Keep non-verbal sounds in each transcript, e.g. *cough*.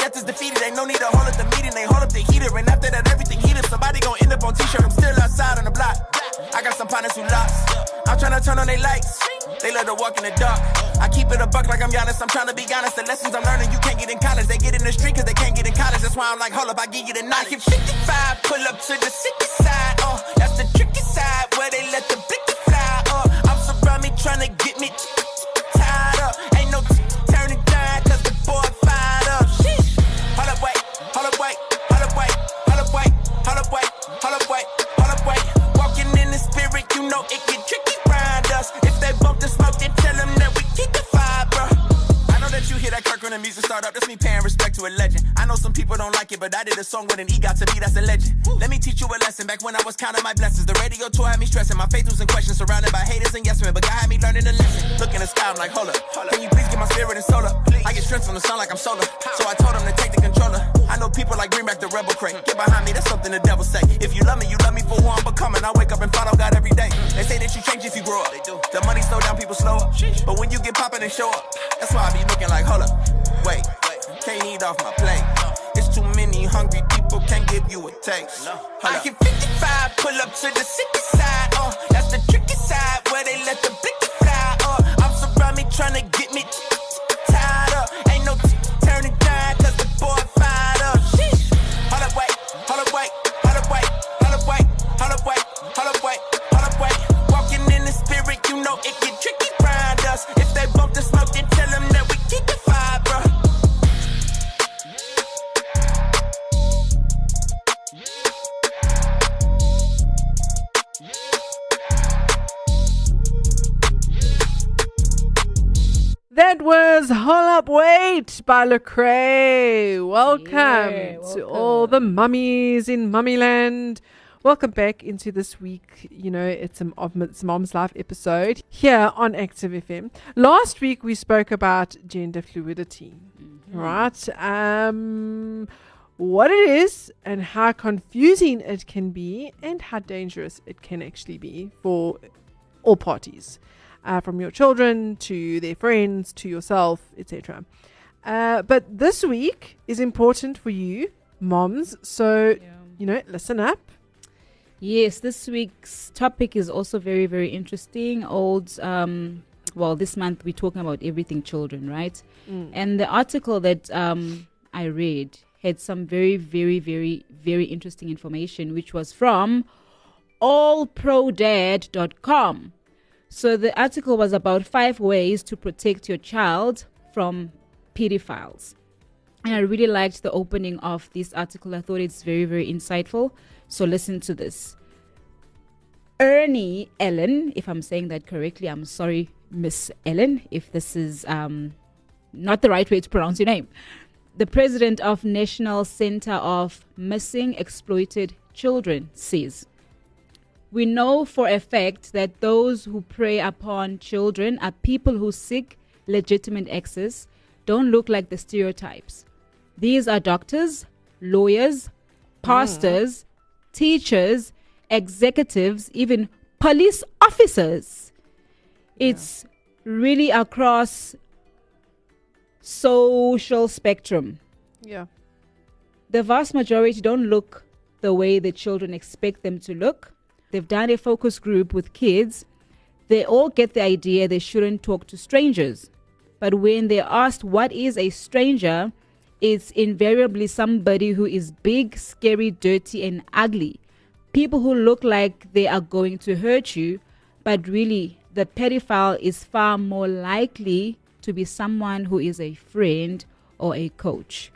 death is defeated. Ain't no need to hold up the meeting. They hold up the heater. And after that, everything heated. Somebody gon' end up on t-shirt. I'm still outside on the block. I got some partners who lost. I'm tryna turn on their lights. They love to walk in the dark. I keep it a buck like I'm Giannis. I'm tryna be honest. The lessons I'm learning, you can't get in college. They get in the street cause they can't get in college. That's why I'm like, hold up, I give you the hit 55, pull up to the city side. Uh, that's the tricky side where they let the blicky fly. Uh, I'm surround me tryna get me when the music start up. That's me paying respect to a legend. I know some people don't like it, but I did a song with an E got to me, that's a legend. Let me teach you a lesson. Back when I was counting my blessings, the radio tour had me stressing. My faith was in question, surrounded by haters and yes men. But God had me learning a lesson. Look in the sky, I'm like, hold up. Can you please get my spirit and soul up? I get strength from the sun like I'm solar. So I told him to take the controller. I know people like bring back the rebel Lecrae. Get behind me, that's something the devil say. If you love me, you love me for who I'm becoming. I wake up and follow God every day. They say that you change if you grow up. They do. The money slow down, people slow up. But when you get poppin' and show up, that's why I be looking like, hold up. Wait, can't eat off my plate. It's too many hungry people, can't give you a taste. I hit 55, pull up to the city side. Wait by Lecrae. Welcome Yeah, to all the mummies in Mummyland. Welcome back into this week. You know, it's a of it's Mom's Life episode here on Active FM. Last week we spoke about gender fluidity, right? Um, what it is and how confusing it can be, and how dangerous it can actually be for all parties uh, from your children to their friends to yourself, etc. Uh, but this week is important for you, moms. So, you know, listen up. Yes, this week's topic is also very, very interesting. Old, um, well, this month we're talking about everything children, right? And the article that um, I read had some very, very, very, very interesting information, which was from allprodad.com. So the article was about five ways to protect your child from pedophiles. And I really liked the opening of this article. I thought it's very, very insightful. So listen to this. Ernie Allen, if I'm saying that correctly, I'm sorry, Miss Allen, if this is um, not the right way to pronounce your name. The president of National Center of Missing Exploited Children says, we know for a fact that those who prey upon children are people who seek legitimate access, don't look like the stereotypes. These are doctors, lawyers, pastors, teachers, executives, even police officers. It's really across social spectrum Yeah. the vast majority don't look the way the children expect them to look. They've done a focus group with kids. They all get the idea they shouldn't talk to strangers. But when they're asked what is a stranger, it's invariably somebody who is big, scary, dirty, and ugly. People who look like they are going to hurt you, but really the pedophile is far more likely to be someone who is a friend or a coach.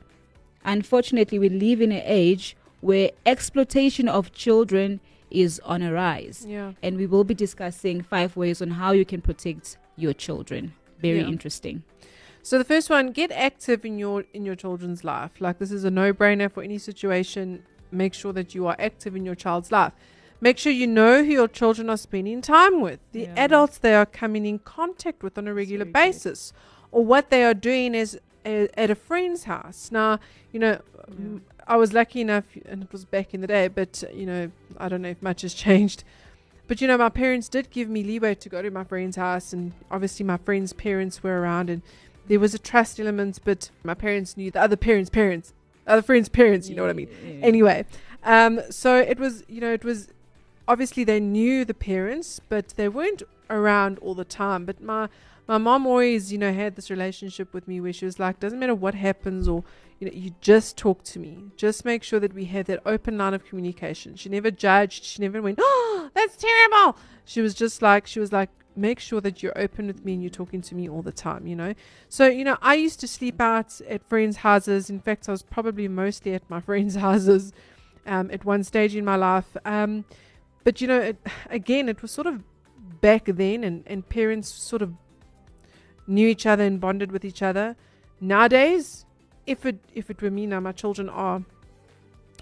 Unfortunately, we live in an age where exploitation of children is on a rise. Yeah. And we will be discussing five ways on how you can protect your children. Very Yeah. interesting. So the first one, get active in your in your children's life. Like this is a no-brainer for any situation. Make sure that you are active in your child's life. Make sure you know who your children are spending time with, the Yeah. adults they are coming in contact with on a regular basis, or what they are doing is at a friend's house. Now, you know, I was lucky enough, and it was back in the day, but you know, I don't know if much has *laughs* changed. But you know, my parents did give me leeway to go to my friend's house, and obviously my friends' parents were around, and there was a trust element. But my parents knew the other parents' parents, other friends' parents. You know what I mean? Anyway, um, so it was, you know, it was obviously they knew the parents, but they weren't around all the time. But my my mom always, you know, had this relationship with me where she was like, doesn't matter what happens or you know, you just talk to me. Just make sure that we have that open line of communication. She never judged. She never went, oh, that's terrible. She was just like, she was like, make sure that you're open with me and you're talking to me all the time, you know? So, you know, I used to sleep out at friends' houses. In fact, I was probably mostly at my *laughs* friends' houses um, at one stage in my life. Um, but, you know, it, again, it was sort of back then and, and parents sort of knew each other and bonded with each other. Nowadays, if it if it were me now, my children are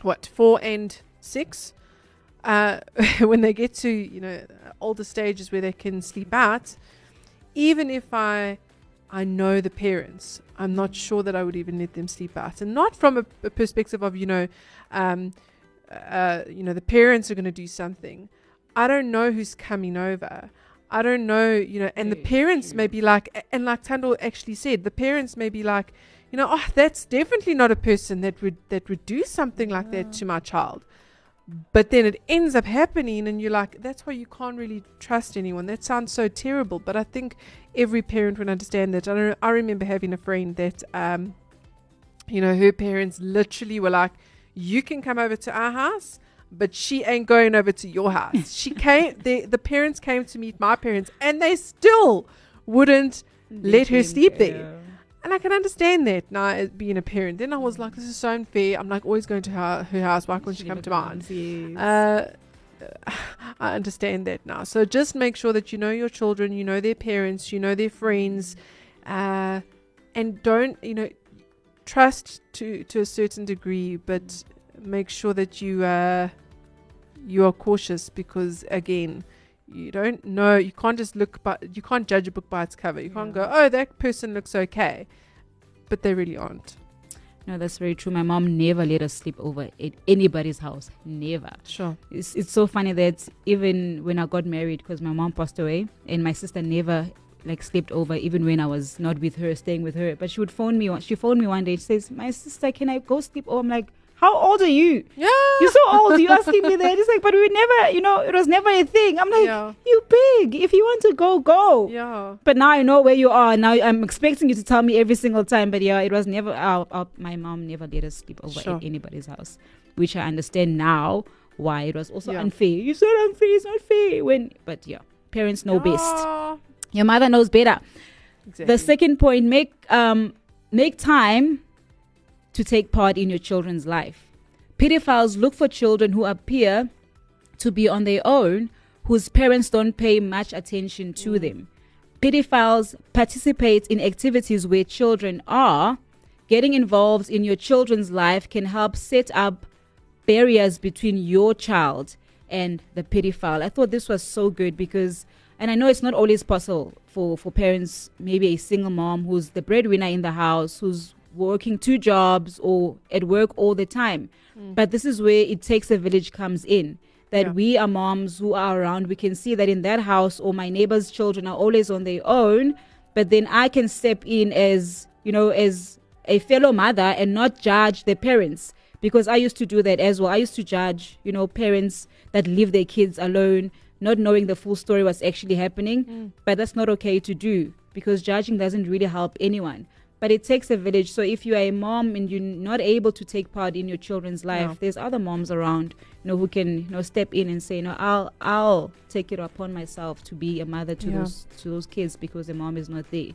what four and six. Uh, *laughs* when they get to you know older stages where they can sleep out, even if I I know the parents, I'm not sure that I would even let them sleep out, and not from a, a perspective of you know, um, uh, you know the parents are going to do something. I don't know who's coming over. I don't know, you know, and the parents may be like, and like Tandor actually said, the parents may be like, you know, oh, that's definitely not a person that would that would do something like that to my child. But then it ends up happening, and you're like, that's why you can't really trust anyone. That sounds so terrible, but I think every parent would understand that. I don't. I remember having a friend that, um, you know, her parents literally were like, "You can come over to our house." But she ain't going over to your house. *laughs* She came. The the parents came to meet my parents, and they still wouldn't let her sleep there. And I can understand that now being a parent. Then I was like, this is so unfair. I'm like always going to her, her house. Why can't she come to mine? Uh, *sighs* I understand that now. So just make sure that you know your children, you know their parents, you know their friends, uh, and don't you know trust to to a certain degree, but make sure that you uh, you are cautious because again. You don't know. You can't just look, but you can't judge a book by its cover. You can't go, "Oh, that person looks okay," but they really aren't. No, that's very true. My mom never let us sleep over at anybody's house. Never. Sure. It's, it's so funny that even when I got married, because my mom passed away, and my sister never like slept over, even when I was not with her, staying with her. But she would phone me. one- She phoned me one day. She says, "My sister, can I go sleep over?" I'm like, "How old are you? Yeah. You're so old. You're asking me *laughs* that?" It's like, but we never, you know, it was never a thing. I'm like, yeah. "You big. If you want to go, go." Yeah. But now I know where you are. Now I'm expecting you to tell me every single time. But yeah, it was never. Our, our, my mom never let us sleep over Sure. at anybody's house, which I understand now why it was also Yeah. unfair. You said unfair. It's not fair. When, but yeah, parents know best. Your mother knows better. Exactly. The second point: make um make time to take part in your children's life. Pedophiles look for children who appear to be on their own, whose parents don't pay much attention to mm. them. Pedophiles participate in activities where children are. Getting involved in your children's life can help set up barriers between your child and the pedophile. I thought this was so good because, and I know it's not always possible for, for parents, maybe a single mom who's the breadwinner in the house, who's working two jobs or at work all the time. Mm. But this is where it takes a village comes in. That Yeah. we are moms who are around, we can see that in that house or my neighbor's children are always on their own. But then I can step in as, you know, as a fellow mother and not judge the parents because I used to do that as well. I used to judge, you know, parents that leave their kids alone, not knowing the full story what's actually happening. Mm. But that's not okay to do because judging doesn't really help anyone. But it takes a village. So if you are a mom and you're not able to take part in your children's life, Yeah. there's other moms around, you know, who can you know step in and say, no, I'll I'll take it upon myself to be a mother to Yeah. those to those kids because the mom is not there.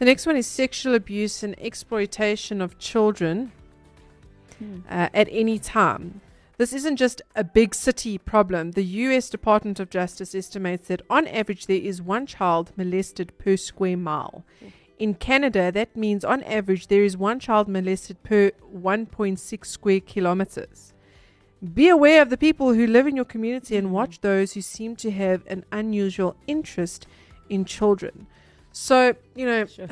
The next one is sexual abuse and exploitation of children uh, at any time. This isn't just a big city problem. The US Department of Justice estimates that on average there is one child molested per square mile. In Canada, that means on average there is one child molested per 1.6 square kilometers. Be aware of the people who live in your community and watch those who seem to have an unusual interest in children. So, you know, Sure.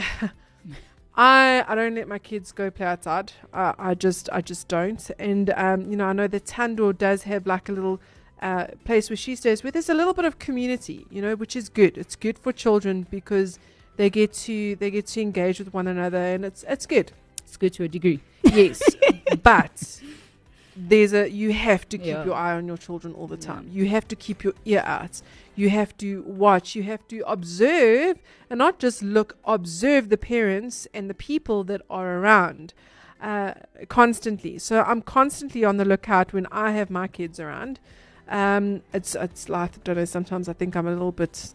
*laughs* I I don't let my kids go play outside. Uh, I just I just don't. And um, you know, I know that Tandor does have like a little uh, place where she stays where there's a little bit of community, you know, which is good. It's good for children because they get to they get to engage with one another, and it's it's good. It's good to a degree. Yes, *laughs* but there's a you have to keep Yeah. your eye on your children all the Yeah. time. You have to keep your ear out. You have to watch. You have to observe and not just look. Observe the parents and the people that are around uh, constantly. So I'm constantly on the lookout when I have my kids around. Um, it's it's like I don't know. Sometimes I think I'm a little bit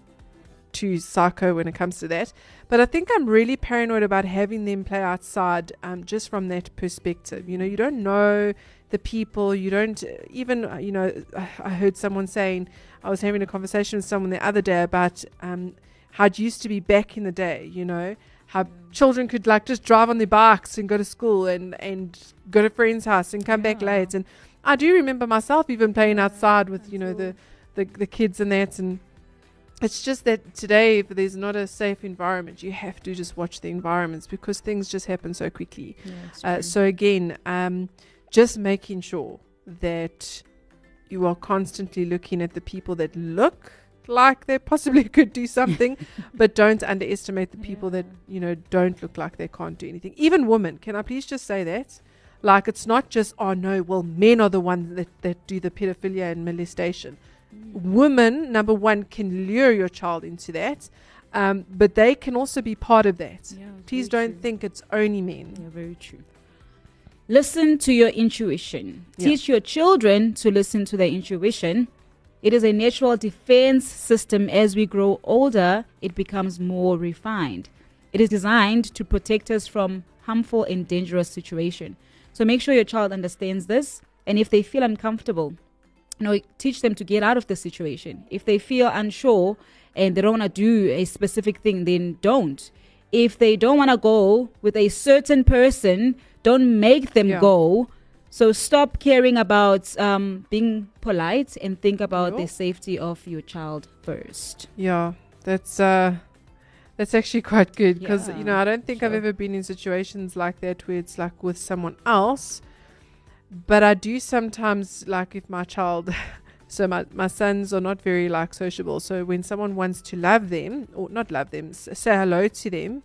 too psycho when it comes to that. But I think I'm really paranoid about having them play outside um, just from that perspective. You know, you don't know the people, you don't uh, even, uh, you know, I heard someone saying, I was having a conversation with someone the other day about um, how it used to be back in the day, you know, how children could like just drive on their bikes and go to school and, and go to friend's house and come back late. And I do remember myself even playing outside with, you know, the, the, the kids and that. And it's just that today, if there's not a safe environment, you have to just watch the environments because things just happen so quickly. Uh, so again, um, just making sure that you are constantly looking at the people that look like they possibly *laughs* could do something, *laughs* but don't underestimate the people that you know don't look like they can't do anything. Even women, can I please just say that? Like it's not just oh no, well men are the ones that that do the pedophilia and molestation. Women, number one, can lure your child into that, um, but they can also be part of that. Please don't think it's only men. Yeah, very true. Listen to your intuition. Yeah. Teach your children to listen to their intuition. It is a natural defense system. As we grow older, it becomes more refined. It is designed to protect us from harmful and dangerous situation. So make sure your child understands this. And if they feel uncomfortable, know, teach them to get out of the situation. If they feel unsure and they don't want to do a specific thing, then don't. If they don't want to go with a certain person, don't make them Yeah. go. So stop caring about um, being polite and think about Yup. the safety of your child first. Yeah, that's uh, that's actually *laughs* quite good because Yeah, you know I don't think I've ever been in situations like that where it's like with someone else, but I do sometimes like if my child. *laughs* So my, my sons are not very like sociable. So when someone wants to love them or not love them, say hello to them,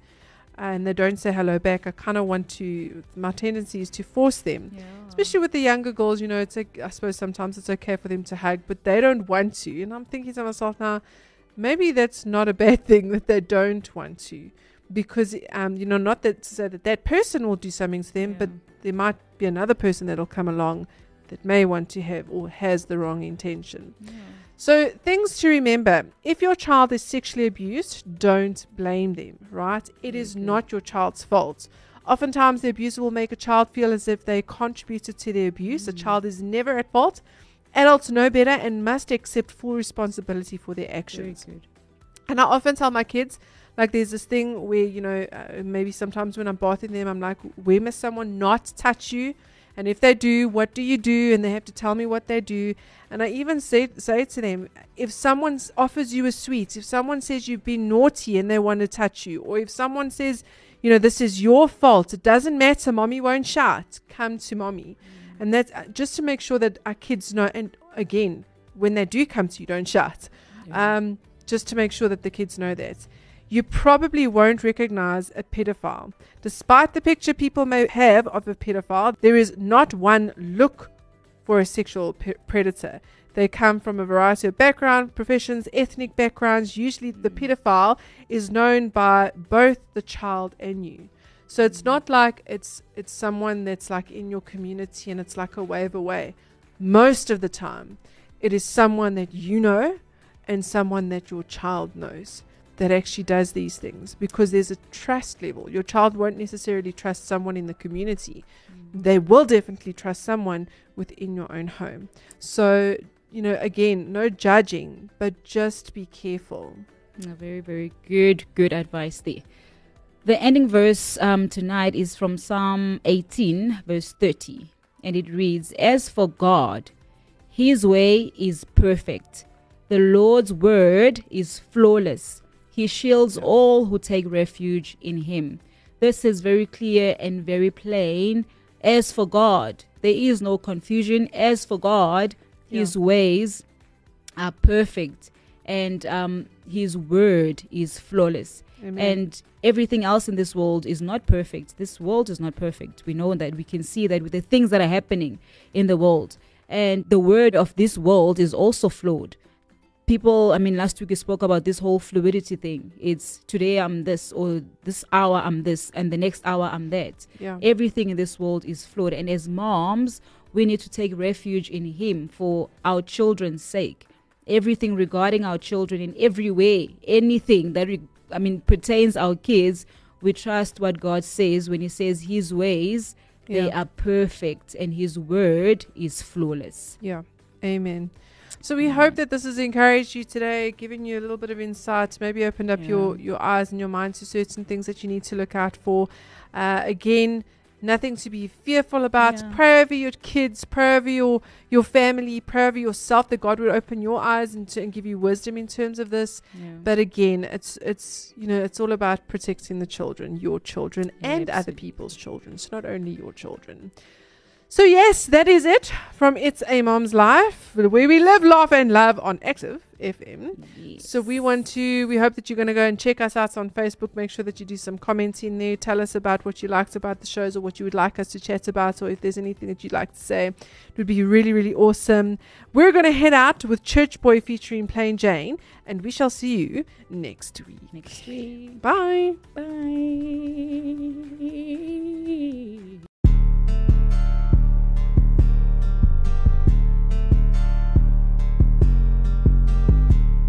and they don't say hello back, I kind of want to. My tendency is to force them especially with the younger girls, you know, it's like I suppose sometimes it's okay for them to hug, but they don't want to. And I'm thinking to myself now, maybe that's not a bad *laughs* thing that they don't want to, because um, you know, not that to say that that person will do something to them, but there might be another person that'll come along that may want to have or has the wrong intention. So, things to remember if your child is sexually abused, don't blame them, right? It is Okay. not your child's fault. Oftentimes, the abuser will make a child feel as if they contributed to the abuse. The Mm. child is never at fault. Adults know better and must accept full responsibility for their Very actions. good. And I often tell my kids, like, there's this thing where, you know, uh, maybe sometimes when I'm bathing them, I'm like, where must someone not touch you? And if they do, what do you do? And they have to tell me what they do. And I even say, say to them, if someone offers you a sweet, if someone says you've been naughty and they want to touch you, or if someone says, you know, this is your fault, it doesn't matter, mommy won't shout, come to mommy. And that's uh, just to make sure that our kids know. And again, when they do come to you, don't shout um, just to make sure that the kids know that. You probably won't recognize a pedophile. Despite the picture people may have of a pedophile, there is not one look for a sexual pe- predator. They come from a variety of background, professions, ethnic backgrounds. Usually, the hmm. pedophile is known by both the child and you. So it's not hmm. like it's it's someone that's like in your community and it's like a wave away. Most of the time, it is someone that you know and someone that your child knows that actually does these things because there's a trust level. Your child won't necessarily trust someone in the community. They will definitely trust someone within your own home. So, you know, again, no judging, but just be careful. No, very, very good, good advice there. The ending verse um, tonight is from Psalm 18, verse 30, and it reads As for God, his way is perfect, the Lord's word is flawless. He shields Yeah. all who take refuge in him. This is very clear and very plain. As for God, there is no confusion. As for God, his ways are perfect and um, his word is flawless. Amen. And everything else in this world is not perfect. This world is not perfect. We know that we can see that with the things that are happening in the world. And the word of this world is also flawed. People, I mean, last week we spoke about this whole fluidity thing. It's today I'm this, or this hour I'm this, and the next hour I'm that. yeah. Everything in this world is fluid And as moms, we need to take refuge in Him for our children's sake. Everything regarding our children in every way, anything that, re- I mean, pertains our kids, we trust what God says when He says His ways, they are perfect and His word is flawless. Yeah. Amen. So we hope that this has encouraged you today, given you a little bit of insight, maybe opened up Yeah. your, your eyes and your mind to certain things that you need to look out for. Uh, again, nothing to be fearful about. Yeah. Pray over your kids, pray over your, your family, pray over yourself that God would open your eyes and, to, and give you wisdom in terms of this. But again, it's it's you know it's all about protecting the children, your children, and other people's children. So not only your children. So yes, that is it from It's a Mom's Life, where we live, laugh, and love on Active FM. So we want to. We hope that you're going to go and check us out on Facebook. Make sure that you do some commenting there. Tell us about what you liked about the shows, or what you would like us to chat about, or if there's anything that you'd like to say. It would be really, really awesome. We're going to head out with Church Boy featuring Plain Jane, and we shall see you next week. next week. Bye. Bye.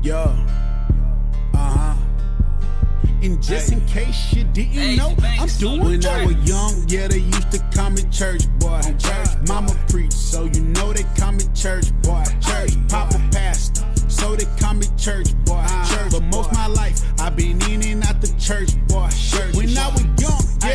Yeah. Uh huh. And just in case you didn't know, I'm doing When I was young, yeah, they used to call me church boy. Church mama preach, so you know they call me church boy. Church papa pastor, so they call me church boy. Church, but most my life I've been in and out the church boy. Church. When I was young, yeah,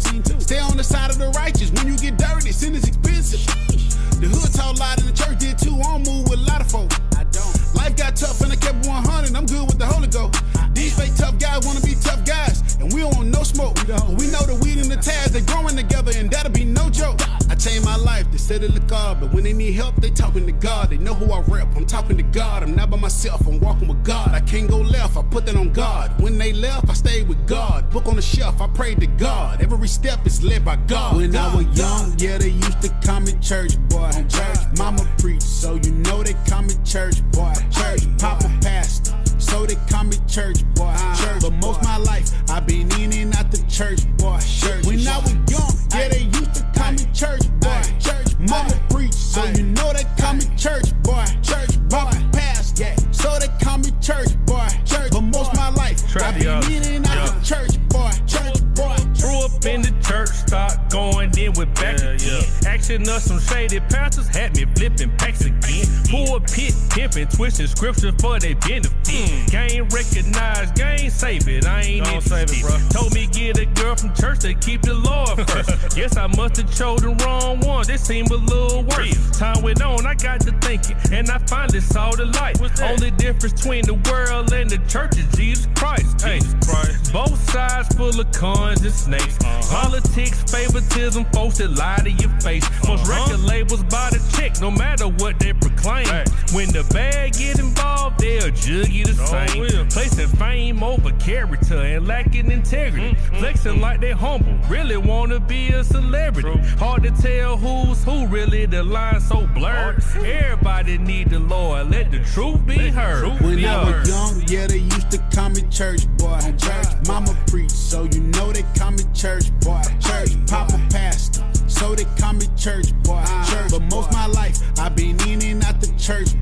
Stay on the side of the righteous. When you get dirty, sin is expensive. The hood talk loud and the church did too. I don't move with a lot of folk. I don't. Life got tough and I kept 100. I'm good with the Holy Ghost. These fake tough guys wanna be tough guys, and we don't want no smoke. But we know the weed and the tabs, they growing together, and that'll be no joke. I changed my life, they said it look God, but when they need help, they talking to God. They know who I rep. I'm talking to God. I'm not by myself. I'm walking with God. I can't go left. I put that on God. When they left, I stayed with God. Book on the shelf. I prayed to God. Every step is led by God. When I was young, yeah, they used to call me church boy. Church, mama preach, so you know they call me church boy. Church, papa pastor. So they call me church boy. Church, but most my life I've been in and out the church boy. Church. When twisting scripture for their benefit. Mm. Gang recognize, gang save it. I ain't Don't save it, bro. Told me get a girl from church to keep the Lord *laughs* first. Guess I must have chose the wrong one. This seemed a little worse. Time went on, I got to thinking, and I finally saw the light. Only difference between the world and the church is Jesus Christ. Hey, Christ. both sides full of cons and snakes. Politics, favoritism, folks that lie to your face. Most record labels buy the check, no matter what they proclaim. Hey. When the bad get involved, they'll jug you the same. will. Placing fame over character and lacking integrity. Flexing like they humble, really wanna be a celebrity. Hard to tell who's who, really, the line so blurred. Everybody need the Lord, let the truth be heard. When Be I heard. was young, yeah, they used to call me church boy. Church mama preach, so you know they call me church boy. Church papa pastor, so they call me church boy. Church, but most my life I've been in and out the church boy. Church.